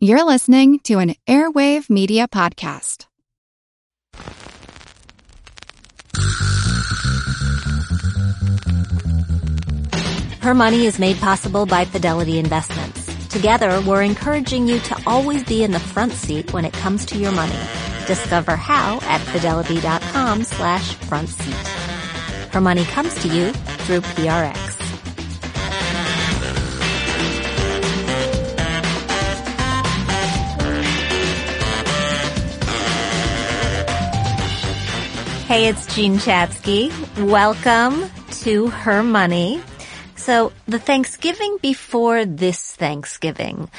You're listening to an Airwave Media Podcast. Her Money is made possible by Fidelity Investments. Together, we're encouraging you to always be in the front seat when it comes to your money. Discover how at fidelity.com slash front seat. Her money comes to you through PRX. Hey, it's Jean Chatzky. Welcome to Her Money. So the Thanksgiving before this Thanksgiving,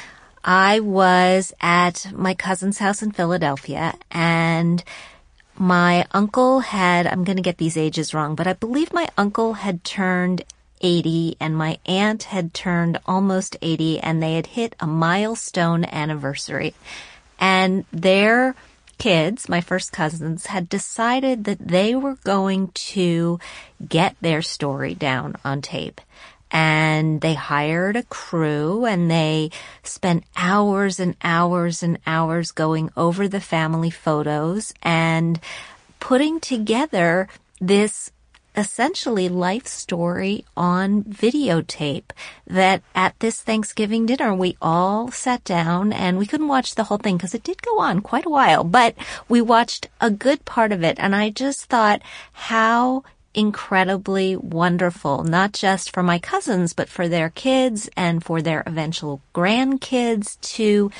I was at my cousin's house in Philadelphia and my uncle had, I'm going to get these ages wrong, but I believe my uncle had turned 80 and my aunt had turned almost 80 and they had hit a milestone anniversary. And their kids, my first cousins, had decided that they were going to get their story down on tape. And they hired a crew and they spent hours and hours and hours going over the family photos and putting together this essentially life story on videotape that at this Thanksgiving dinner we all sat down and we couldn't watch the whole thing because it did go on quite a while, but we watched a good part of it and I just thought how incredibly wonderful, not just for my cousins, but for their kids and for their eventual grandkids to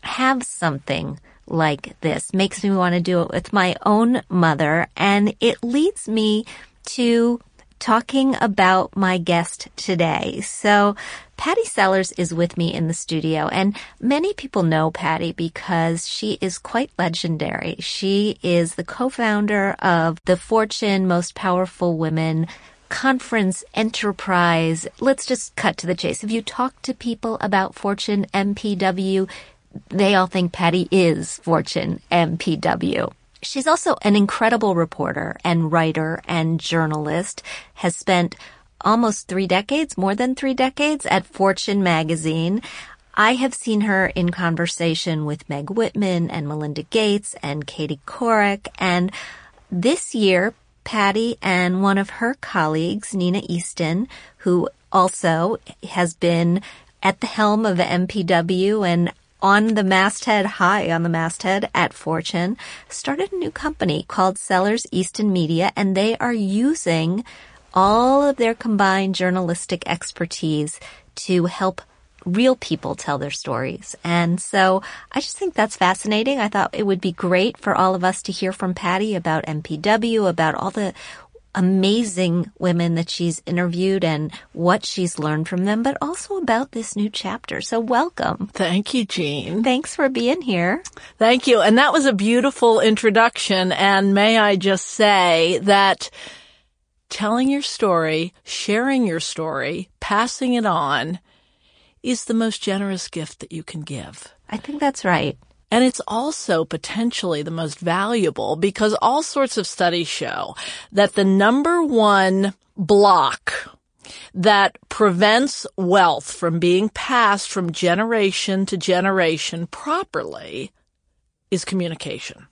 have something like this. Makes me want to do it with my own mother and it leads me to talking about my guest today. So Patty Sellers is with me in the studio and many people know Patty because she is quite legendary. She is the co-founder of the Fortune Most Powerful Women conference enterprise. Let's just cut to the chase. If you talk to people about Fortune MPW, they all think Patty is Fortune MPW. She's also an incredible reporter and writer and journalist, has spent almost three decades, more than three decades at Fortune magazine. I have seen her in conversation with Meg Whitman and Melinda Gates and Katie Couric. And this year, Patty and one of her colleagues, Nina Easton, who also has been at the helm of MPW and on the masthead, high on the masthead at Fortune, started a new company called Sellers Easton Media, and they are using all of their combined journalistic expertise to help real people tell their stories. And so I just think that's fascinating. I thought it would be great for all of us to hear from Patty about MPW, about all the amazing women that she's interviewed and what she's learned from them, but also about this new chapter. So welcome. Thank you, Jean. Thanks for being here. Thank you. And that was a beautiful introduction. And may I just say that telling your story, sharing your story, passing it on is the most generous gift that you can give. I think that's right. And it's also potentially the most valuable because all sorts of studies show that the number one block that prevents wealth from being passed from generation to generation properly is communication.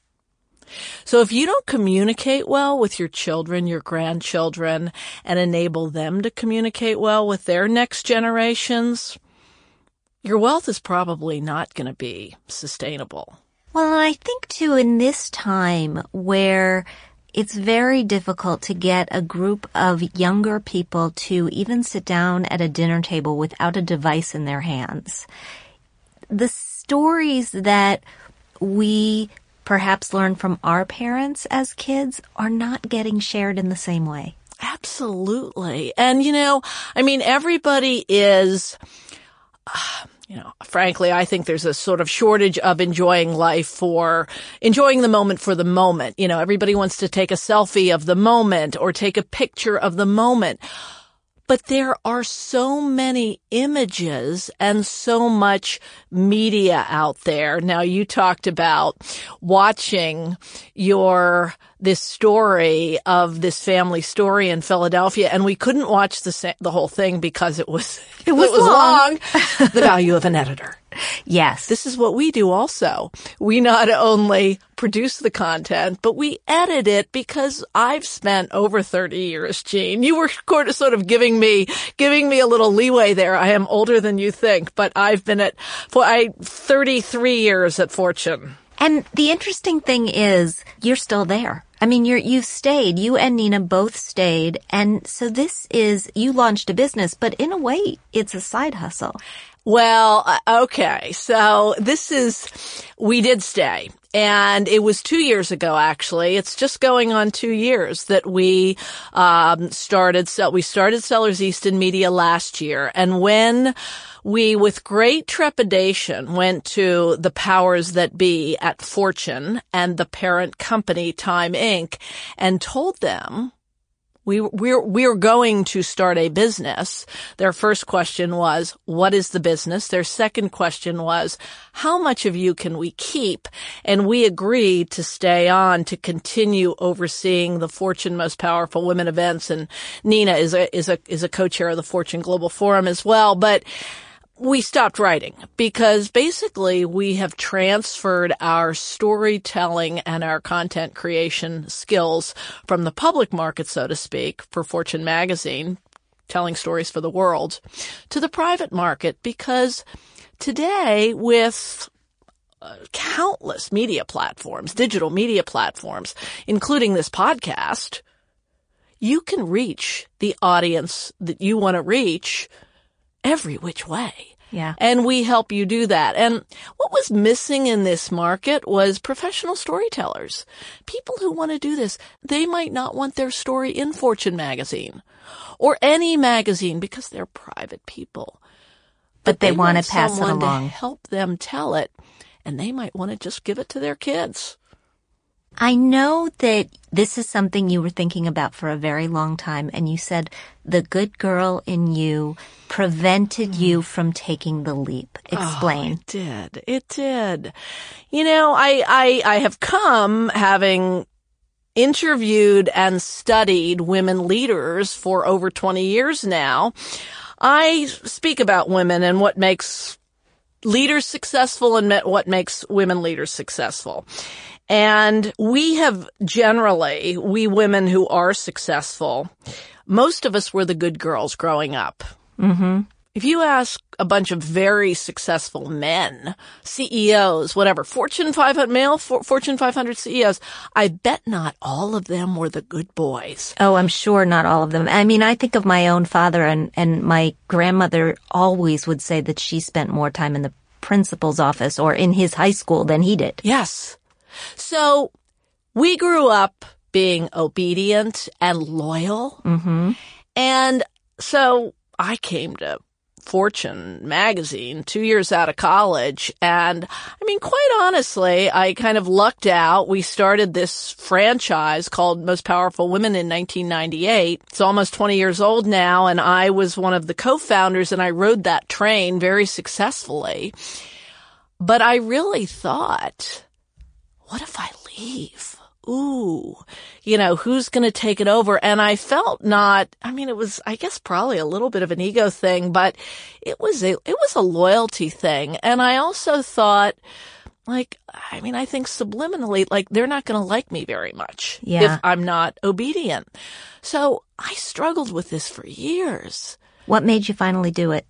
So if you don't communicate well with your children, your grandchildren, and enable them to communicate well with their next generations, your wealth is probably not going to be sustainable. Well, and I think too in this time where it's very difficult to get a group of younger people to even sit down at a dinner table without a device in their hands. The stories that we perhaps learn from our parents as kids are not getting shared in the same way. Absolutely. And you know, I mean, everybody is, uh, you know, frankly, I think there's a sort of shortage of enjoying life for enjoying the moment for the moment. You know, everybody wants to take a selfie of the moment or take a picture of the moment. But there are so many images and so much media out there. Now you talked about watching your, this story of this family story in Philadelphia and we couldn't watch the, the whole thing because it was, it was, it was long. long. the value of an editor. Yes. This is what we do also. We not only produce the content, but we edit it because I've spent over 30 years, Jean, You were sort of giving me, giving me a little leeway there. I am older than you think, but I've been at, for I, 33 years at Fortune. And the interesting thing is you're still there. I mean, you're, you've stayed. You and Nina both stayed. And so this is, you launched a business, but in a way, it's a side hustle. Well, uh, okay. So this is, we did stay. And it was two years ago, actually. It's just going on two years that we um, started. So we started Sellers Easton Media last year, and when we, with great trepidation, went to the powers that be at Fortune and the parent company Time Inc. and told them we, we're, we're going to start a business. Their first question was, what is the business? Their second question was, how much of you can we keep? And we agreed to stay on to continue overseeing the Fortune Most Powerful Women events. And Nina is a, is a, is a co-chair of the Fortune Global Forum as well. But we stopped writing because basically we have transferred our storytelling and our content creation skills from the public market, so to speak, for Fortune magazine, telling stories for the world, to the private market because today with uh, countless media platforms, digital media platforms, including this podcast, you can reach the audience that you want to reach every which way. Yeah. And we help you do that. And what was missing in this market was professional storytellers. People who want to do this. They might not want their story in Fortune magazine or any magazine because they're private people. But, but they, they, want to pass it along. Help them tell it. And they might want to just give it to their kids. I know that this is something you were thinking about for a very long time, and you said the good girl in you prevented mm. you from taking the leap. Oh, Explain. Oh, it did. It did. You know, I, I, I have come having interviewed and studied women leaders for over 20 years now. I speak about women and what makes leaders successful and what makes women leaders successful. And we have generally, we women who are successful, most of us were the good girls growing up. Mm-hmm. If you ask a bunch of very successful men, CEOs, whatever, Fortune 500 male, Fortune 500 CEOs, I bet not all of them were the good boys. Oh, I'm sure not all of them. I mean, I think of my own father and, and my grandmother always would say that she spent more time in the principal's office or in his high school than he did. Yes. So we grew up being obedient and loyal. Mm-hmm. And so I came to Fortune magazine two years out of college. And I mean, quite honestly, I kind of lucked out. We started this franchise called Most Powerful Women in 1998. It's almost 20 years old now. And I was one of the co-founders and I rode that train very successfully. But I really thought what if I leave? Ooh, you know, who's going to take it over? And I felt not, I mean, it was, I guess probably a little bit of an ego thing, but it was a, it was a loyalty thing. And I also thought, like, I mean, I think subliminally, like, they're not going to like me very much yeah. if I'm not obedient. So I struggled with this for years. What made you finally do it?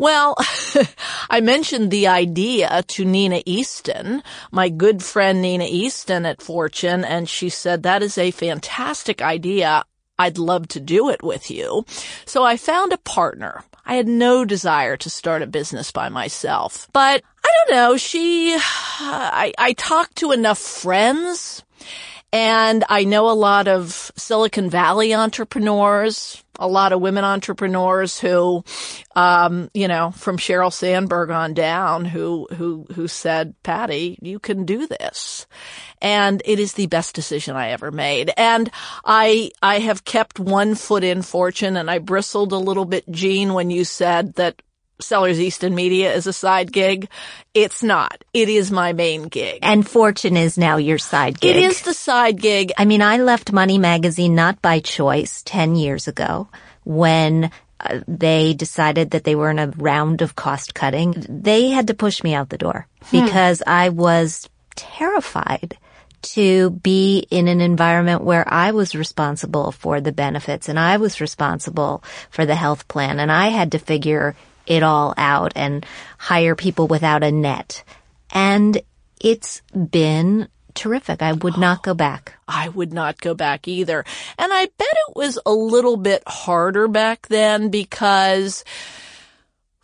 Well, I mentioned the idea to Nina Easton, my good friend Nina Easton at Fortune, and she said, that is a fantastic idea. I'd love to do it with you. So I found a partner. I had no desire to start a business by myself, but I don't know. She, I, I talked to enough friends and I know a lot of Silicon Valley entrepreneurs, a lot of women entrepreneurs who, um, you know, from Sheryl Sandberg on down, who who who said, "Patty, you can do this," and it is the best decision I ever made. And I I have kept one foot in fortune, and I bristled a little bit, Jean, when you said that Sellers Easton Media is a side gig. It's not. It is my main gig. And Fortune is now your side gig. It is the side gig. I mean, I left Money Magazine not by choice 10 years ago when uh, they decided that they were in a round of cost cutting. They had to push me out the door because I was terrified to be in an environment where I was responsible for the benefits and I was responsible for the health plan and I had to figure it all out and hire people without a net. And it's been terrific. I would not go back. I would not go back either. And I bet it was a little bit harder back then because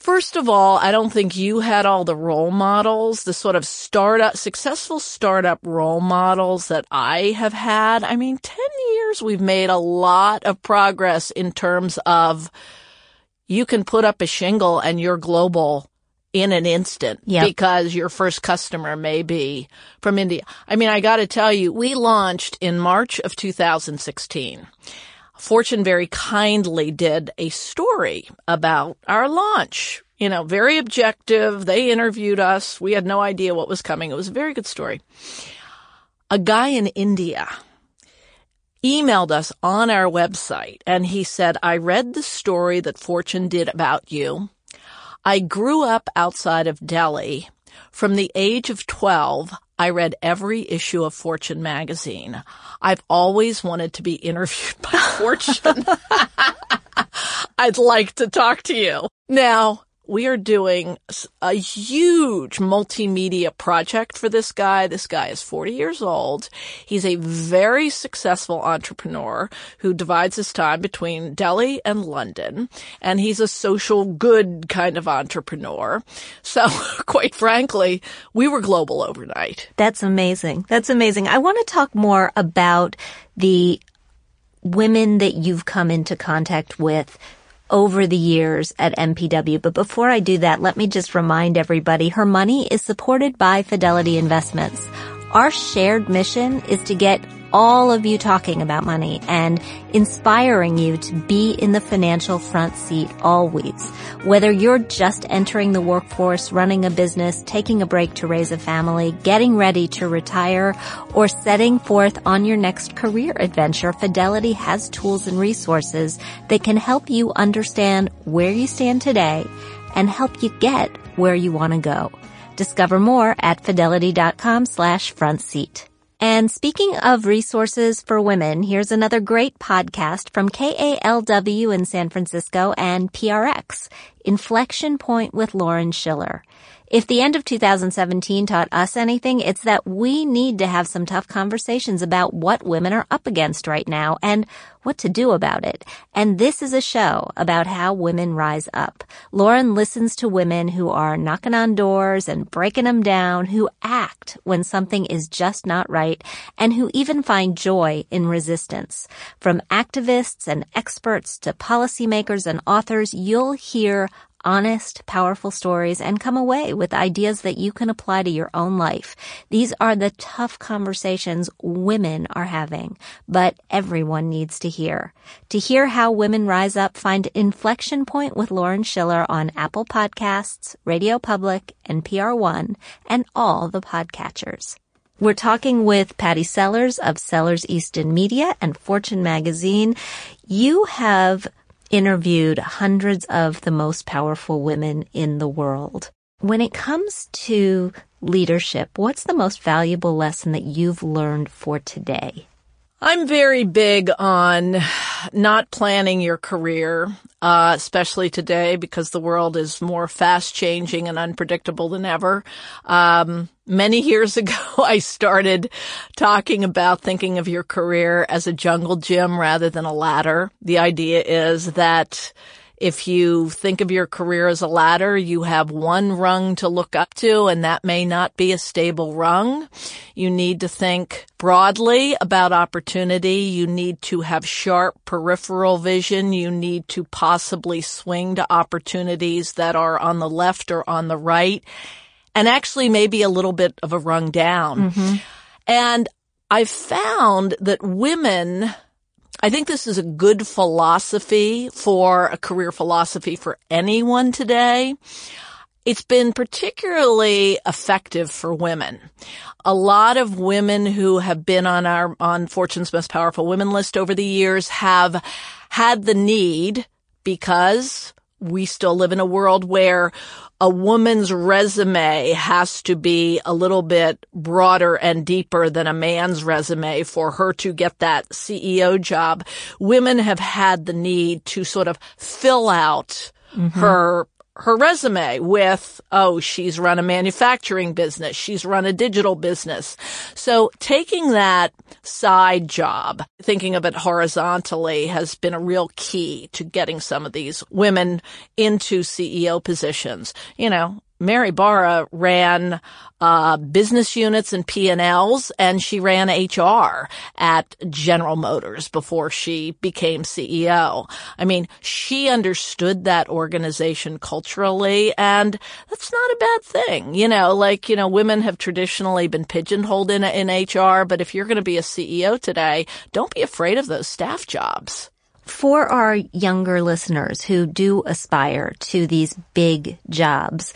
First of all, I don't think you had all the role models, the sort of startup, successful startup role models that I have had. I mean, 10 years we've made a lot of progress in terms of you can put up a shingle and you're global in an instant Yep. because your first customer may be from India. I mean, I got to tell you, we launched in March of 2016. Fortune very kindly did a story about our launch. You know, very objective. They interviewed us. We had no idea what was coming. It was a very good story. A guy in India emailed us on our website and he said, I read the story that Fortune did about you. I grew up outside of Delhi. From the age of 12, I read every issue of Fortune magazine. I've always wanted to be interviewed by Fortune. I'd like to talk to you. Now, we are doing a huge multimedia project for this guy. This guy is 40 years old. He's a very successful entrepreneur who divides his time between Delhi and London. And he's a social good kind of entrepreneur. So quite frankly, we were global overnight. That's amazing. That's amazing. I want to talk more about the women that you've come into contact with over the years at MPW. But before I do that, let me just remind everybody her money is supported by Fidelity Investments. Our shared mission is to get all of you talking about money and inspiring you to be in the financial front seat always. Whether you're just entering the workforce, running a business, taking a break to raise a family, getting ready to retire, or setting forth on your next career adventure, Fidelity has tools and resources that can help you understand where you stand today and help you get where you want to go. Discover more at fidelity.com slash front seat. And speaking of resources for women, here's another great podcast from KALW in San Francisco and PRX, Inflection Point with Lauren Schiller. If the end of 2017 taught us anything, it's that we need to have some tough conversations about what women are up against right now and what to do about it. And this is a show about how women rise up. Lauren listens to women who are knocking on doors and breaking them down, who act when something is just not right, and who even find joy in resistance. From activists and experts to policymakers and authors, you'll hear honest, powerful stories and come away with ideas that you can apply to your own life. These are the tough conversations women are having, but everyone needs to hear. To hear how women rise up, find Inflection Point with Lauren Schiller on Apple Podcasts, Radio Public, NPR One, and all the podcatchers. We're talking with Patty Sellers of Sellers Easton Media and Fortune Magazine. You have interviewed hundreds of the most powerful women in the world. When it comes to leadership, what's the most valuable lesson that you've learned for today? I'm very big on not planning your career, uh, especially today because the world is more fast changing and unpredictable than ever. Um, many years ago, I started talking about thinking of your career as a jungle gym rather than a ladder. The idea is that if you think of your career as a ladder, you have one rung to look up to and that may not be a stable rung. You need to think broadly about opportunity. You need to have sharp peripheral vision. You need to possibly swing to opportunities that are on the left or on the right and actually maybe a little bit of a rung down. Mm-hmm. And I've found that women I think this is a good philosophy for a career philosophy for anyone today. It's been particularly effective for women. A lot of women who have been on our, on Fortune's Most Powerful Women list over the years have had the need because we still live in a world where a woman's resume has to be a little bit broader and deeper than a man's resume for her to get that CEO job. Women have had the need to sort of fill out mm-hmm. her her resume with, oh, she's run a manufacturing business. She's run a digital business. So taking that side job, thinking of it horizontally has been a real key to getting some of these women into CEO positions. You know, Mary Barra ran uh, business units and P&Ls, and she ran HR at General Motors before she became CEO. I mean, she understood that organization culturally, and that's not a bad thing. You know, like, you know, women have traditionally been pigeonholed in, in HR, but if you're going to be a CEO today, don't be afraid of those staff jobs. For our younger listeners who do aspire to these big jobs,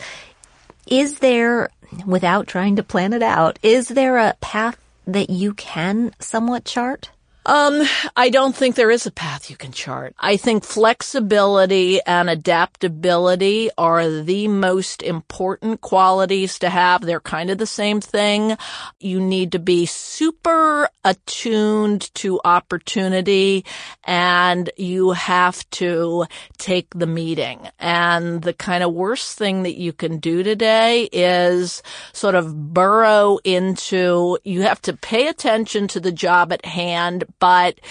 is there, without trying to plan it out, is there a path that you can somewhat chart? Um, I don't think there is a path you can chart. I think flexibility and adaptability are the most important qualities to have. They're kind of the same thing. You need to be super attuned to opportunity and you have to take the meeting. And the kind of worst thing that you can do today is sort of burrow into, you have to pay attention to the job at hand but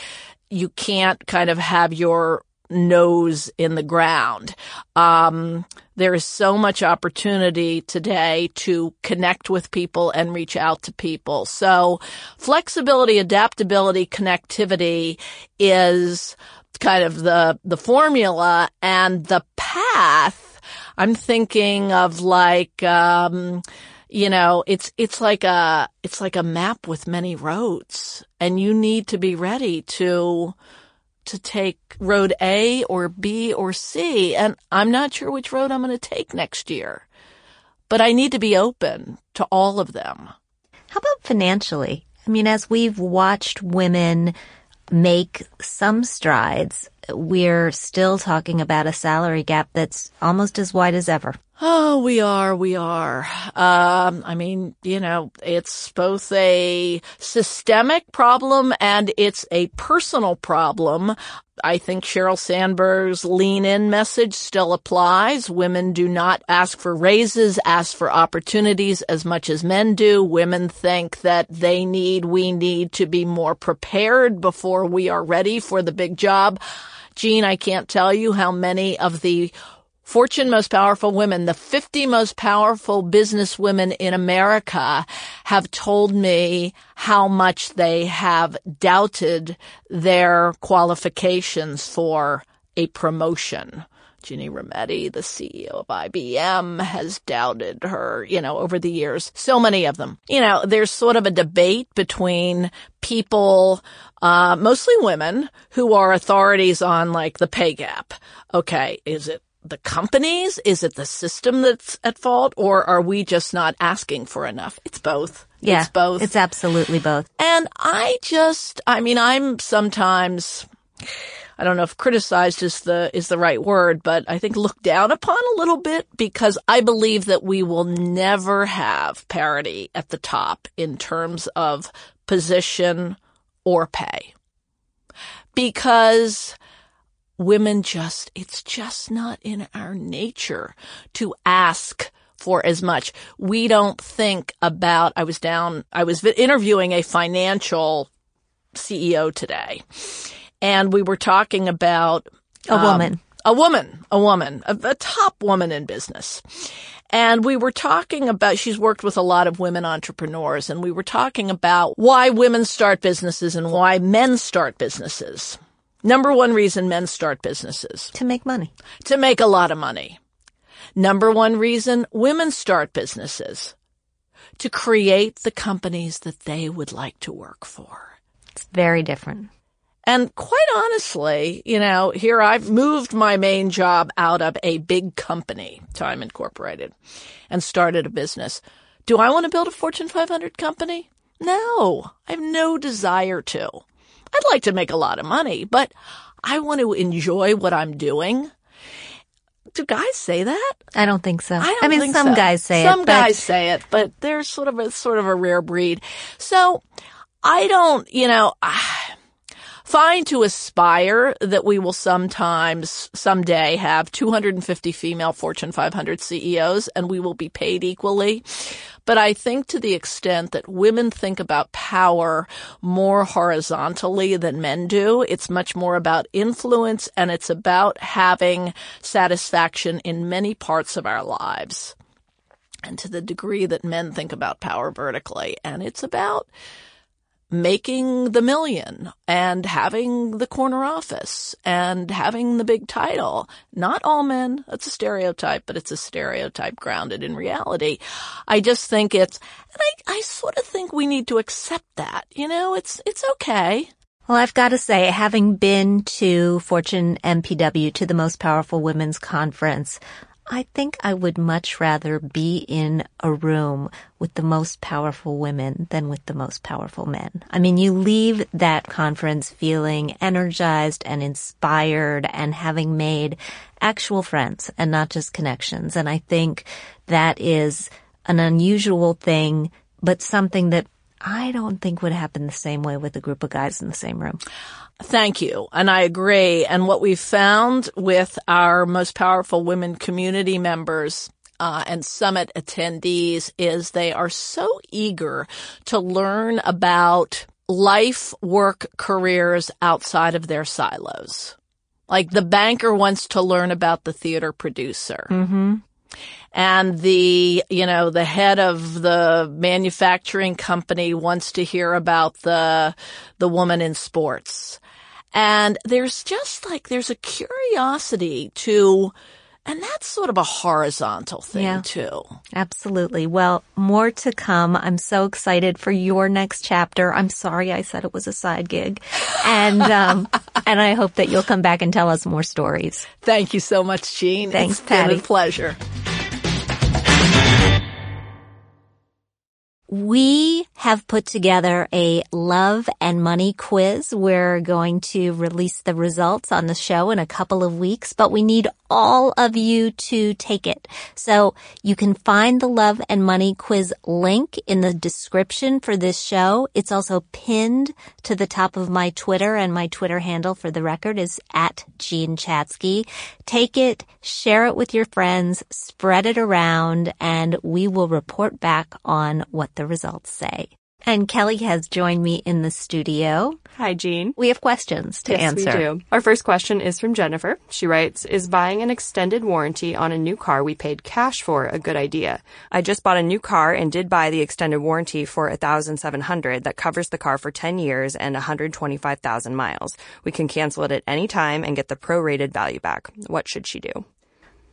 you can't kind of have your nose in the ground. Um, there is so much opportunity today to connect with people and reach out to people. So flexibility, adaptability, connectivity is kind of the, the formula and the path. I'm thinking of like, um, you know, it's, it's like a, it's like a map with many roads and you need to be ready to, to take road A or B or C. And I'm not sure which road I'm going to take next year, but I need to be open to all of them. How about financially? I mean, as we've watched women make some strides, we're still talking about a salary gap that's almost as wide as ever. Oh, we are, we are. Um, I mean, you know, it's both a systemic problem and it's a personal problem. I think Sheryl Sandberg's lean in message still applies. Women do not ask for raises, ask for opportunities as much as men do. Women think that they need, we need to be more prepared before we are ready for the big job. Jean, I can't tell you how many of the Fortune most powerful women, the 50 most powerful business women in America have told me how much they have doubted their qualifications for a promotion. Ginny Rometty, the CEO of IBM, has doubted her, you know, over the years. So many of them. You know, there's sort of a debate between people, uh, mostly women, who are authorities on like the pay gap. Okay, is it the companies? Is it the system that's at fault or are we just not asking for enough? It's both. Yeah. It's both. It's absolutely both. And I just, I mean, I'm sometimes, I don't know if criticized is the, is the right word, but I think looked down upon a little bit because I believe that we will never have parity at the top in terms of position or pay. Because women just, it's just not in our nature to ask for as much. We don't think about, I was down, I was interviewing a financial CEO today and we were talking about a um, woman, a woman, a woman, a, a top woman in business. And we were talking about, she's worked with a lot of women entrepreneurs and we were talking about why women start businesses and why men start businesses. Number one reason men start businesses. To make money. To make a lot of money. Number one reason women start businesses. To create the companies that they would like to work for. It's very different. And quite honestly, you know, here I've moved my main job out of a big company, Time Incorporated, and started a business. Do I want to build a Fortune 500 company? No, I have no desire to. I'd like to make a lot of money, but I want to enjoy what I'm doing. Do guys say that? I don't think so. I, don't I mean, some so. guys say some it. but- guys say it, but they're sort of a sort of a rare breed. So I don't, you know, ah, fine to aspire that we will sometimes someday have 250 female Fortune 500 CEOs and we will be paid equally. But I think to the extent that women think about power more horizontally than men do, it's much more about influence and it's about having satisfaction in many parts of our lives. And to the degree that men think about power vertically, and it's about making the million and having the corner office and having the big title. Not all men. That's a stereotype, but it's a stereotype grounded in reality. I just think it's, and I, I sort of think we need to accept that. You know, it's, it's okay. Well, I've got to say, having been to Fortune MPW to the most powerful women's conference, I think I would much rather be in a room with the most powerful women than with the most powerful men. I mean, you leave that conference feeling energized and inspired and having made actual friends and not just connections. And I think that is an unusual thing, but something that I don't think would happen the same way with a group of guys in the same room. Thank you. And I agree. And what we've found with our most powerful women community members uh, and summit attendees is they are so eager to learn about life, work, careers outside of their silos. Like the banker wants to learn about the theater producer. Mm-hmm. And the, you know, the head of the manufacturing company wants to hear about the, the woman in sports. And there's just like, there's a curiosity to, and that's sort of a horizontal thing Yeah. too. Absolutely. Well, more to come. I'm so excited for your next chapter. I'm sorry I said it was a side gig. And, um, and I hope that you'll come back and tell us more stories. Thank you so much, Jean. Thanks, it's been Patty. a pleasure. We have put together a love and money quiz. We're going to release the results on the show in a couple of weeks, but we need all of you to take it. So you can find the love and money quiz link in the description for this show. It's also pinned to the top of my Twitter and my Twitter handle for the record is at Jean Chatzky. Take it, share it with your friends, spread it around, and we will report back on what the results say. And Kelly has joined me in the studio. Hi, Jean. We have questions to yes, answer. we do. Our first question is from Jennifer. She writes, Is buying an extended warranty on a new car we paid cash for a good idea? I just bought a new car and did buy the extended warranty for 1700 that covers the car for 10 years and 125,000 miles. We can cancel it at any time and get the prorated value back. What should she do?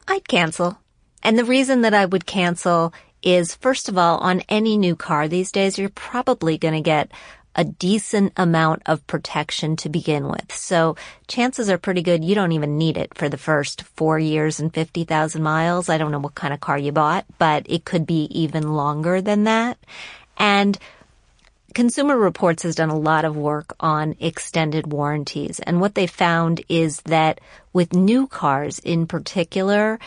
I'd cancel. And the reason that I would cancel is, first of all, on any new car these days, you're probably going to get a decent amount of protection to begin with. So chances are pretty good you don't even need it for the first four years and 50,000 miles. I don't know what kind of car you bought, but it could be even longer than that. And Consumer Reports has done a lot of work on extended warranties. And what they found is that with new cars in particular,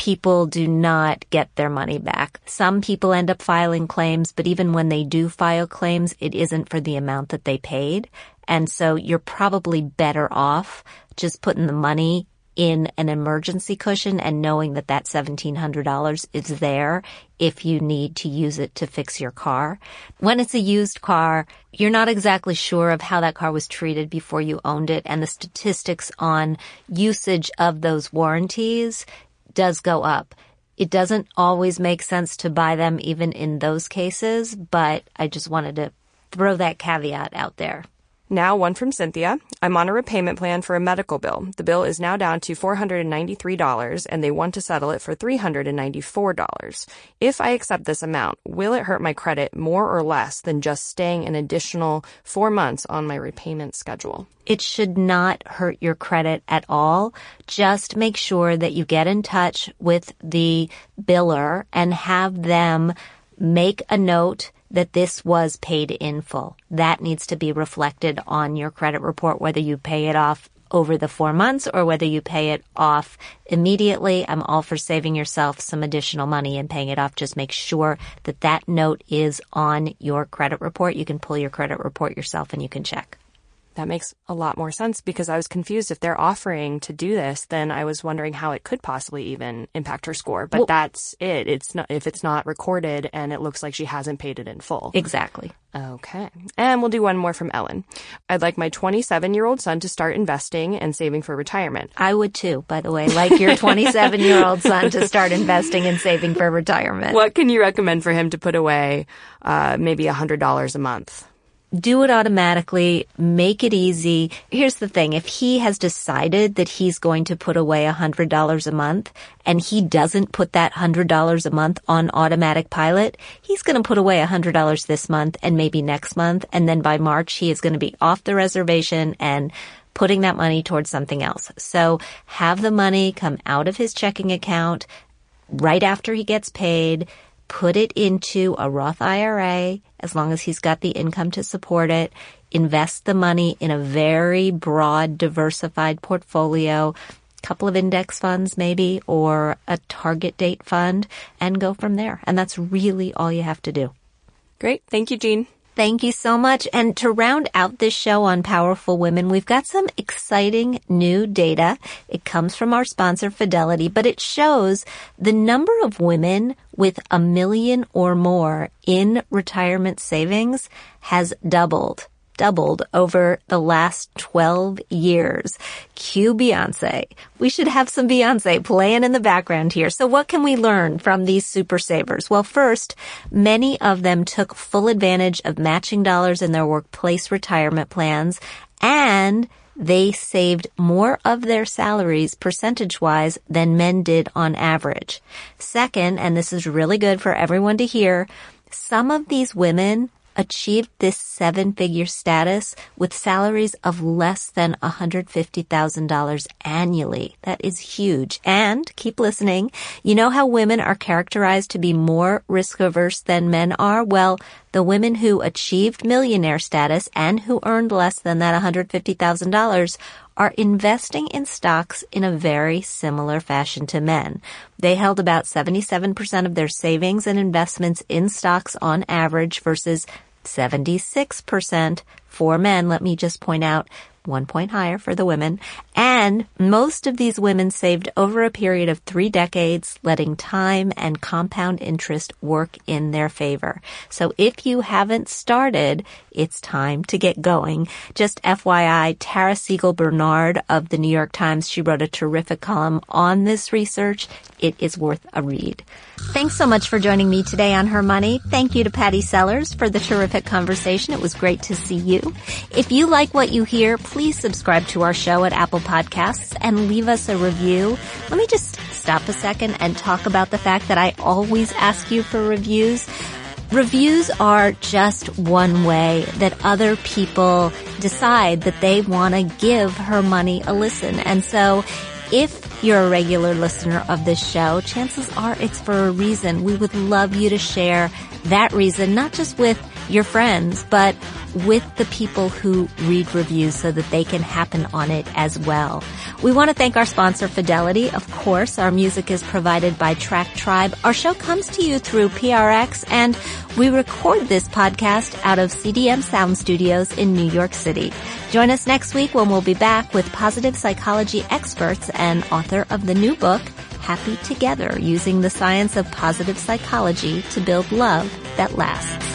people do not get their money back. Some people end up filing claims, but even when they do file claims, it isn't for the amount that they paid. And so you're probably better off just putting the money in an emergency cushion and knowing that that $1,700 is there if you need to use it to fix your car. When it's a used car, you're not exactly sure of how that car was treated before you owned it and the statistics on usage of those warranties does go up. It doesn't always make sense to buy them even in those cases, but I just wanted to throw that caveat out there. Now, one from Cynthia. I'm on a repayment plan for a medical bill. The bill is now down to $493 and they want to settle it for $394. If I accept this amount, will it hurt my credit more or less than just staying an additional four months on my repayment schedule? It should not hurt your credit at all. Just make sure that you get in touch with the biller and have them make a note that this was paid in full. That needs to be reflected on your credit report, whether you pay it off over the four months or whether you pay it off immediately. I'm all for saving yourself some additional money and paying it off. Just make sure that that note is on your credit report. You can pull your credit report yourself and you can check. That makes a lot more sense because I was confused. If they're offering to do this, then I was wondering how it could possibly even impact her score. But Well- that's it. It's not, if it's not recorded and it looks like she hasn't paid it in full. Exactly. Okay. And we'll do one more from Ellen. I'd like my 27 year old son to start investing and saving for retirement. I would too, by the way, like your 27 year old son to start investing and saving for retirement. What can you recommend for him to put away, uh, maybe $100 a month? Do it automatically, make it easy. Here's the thing. If he has decided that he's going to put away $100 a month and he doesn't put that $100 a month on automatic pilot, he's going to put away $100 this month and maybe next month. And then by March, he is going to be off the reservation and putting that money towards something else. So have the money come out of his checking account right after he gets paid, put it into a Roth IRA as long as he's got the income to support it, invest the money in a very broad, diversified portfolio, couple of index funds maybe, or a target date fund, and go from there. And that's really all you have to do. Great. Thank you, Jean. Thank you so much. And to round out this show on powerful women, we've got some exciting new data. It comes from our sponsor, Fidelity, but it shows the number of women with a million or more in retirement savings has doubled. Doubled over the last 12 years. Cue Beyonce. We should have some Beyonce playing in the background here. So what can we learn from these super savers? Well, first, many of them took full advantage of matching dollars in their workplace retirement plans and they saved more of their salaries percentage wise than men did on average. Second, and this is really good for everyone to hear, some of these women achieved this seven figure status with salaries of less than $150,000 annually. That is huge. And keep listening. You know how women are characterized to be more risk averse than men are? Well, the women who achieved millionaire status and who earned less than that $150,000 are investing in stocks in a very similar fashion to men. They held about 77% of their savings and investments in stocks on average versus 76% for men. Let me just point out one point higher for the women. And most of these women saved over a period of three decades, letting time and compound interest work in their favor. So if you haven't started, it's time to get going. Just FYI, Tara Siegel Bernard of the New York Times, she wrote a terrific column on this research. It is worth a read. Thanks so much for joining me today on Her Money. Thank you to Patty Sellers for the terrific conversation. It was great to see you. If you like what you hear, please subscribe to our show at Apple Podcasts and leave us a review. Let me just stop a second and talk about the fact that I always ask you for reviews. Reviews are just one way that other people decide that they want to give her money a listen. And so if you're a regular listener of this show, chances are it's for a reason. We would love you to share that reason, not just with your friends, but with the people who read reviews so that they can happen on it as well. We want to thank our sponsor Fidelity. Of course, our music is provided by Track Tribe. Our show comes to you through PRX and we record this podcast out of CDM Sound Studios in New York City. Join us next week when we'll be back with positive psychology experts and author of the new book, Happy Together, using the science of positive psychology to build love that lasts.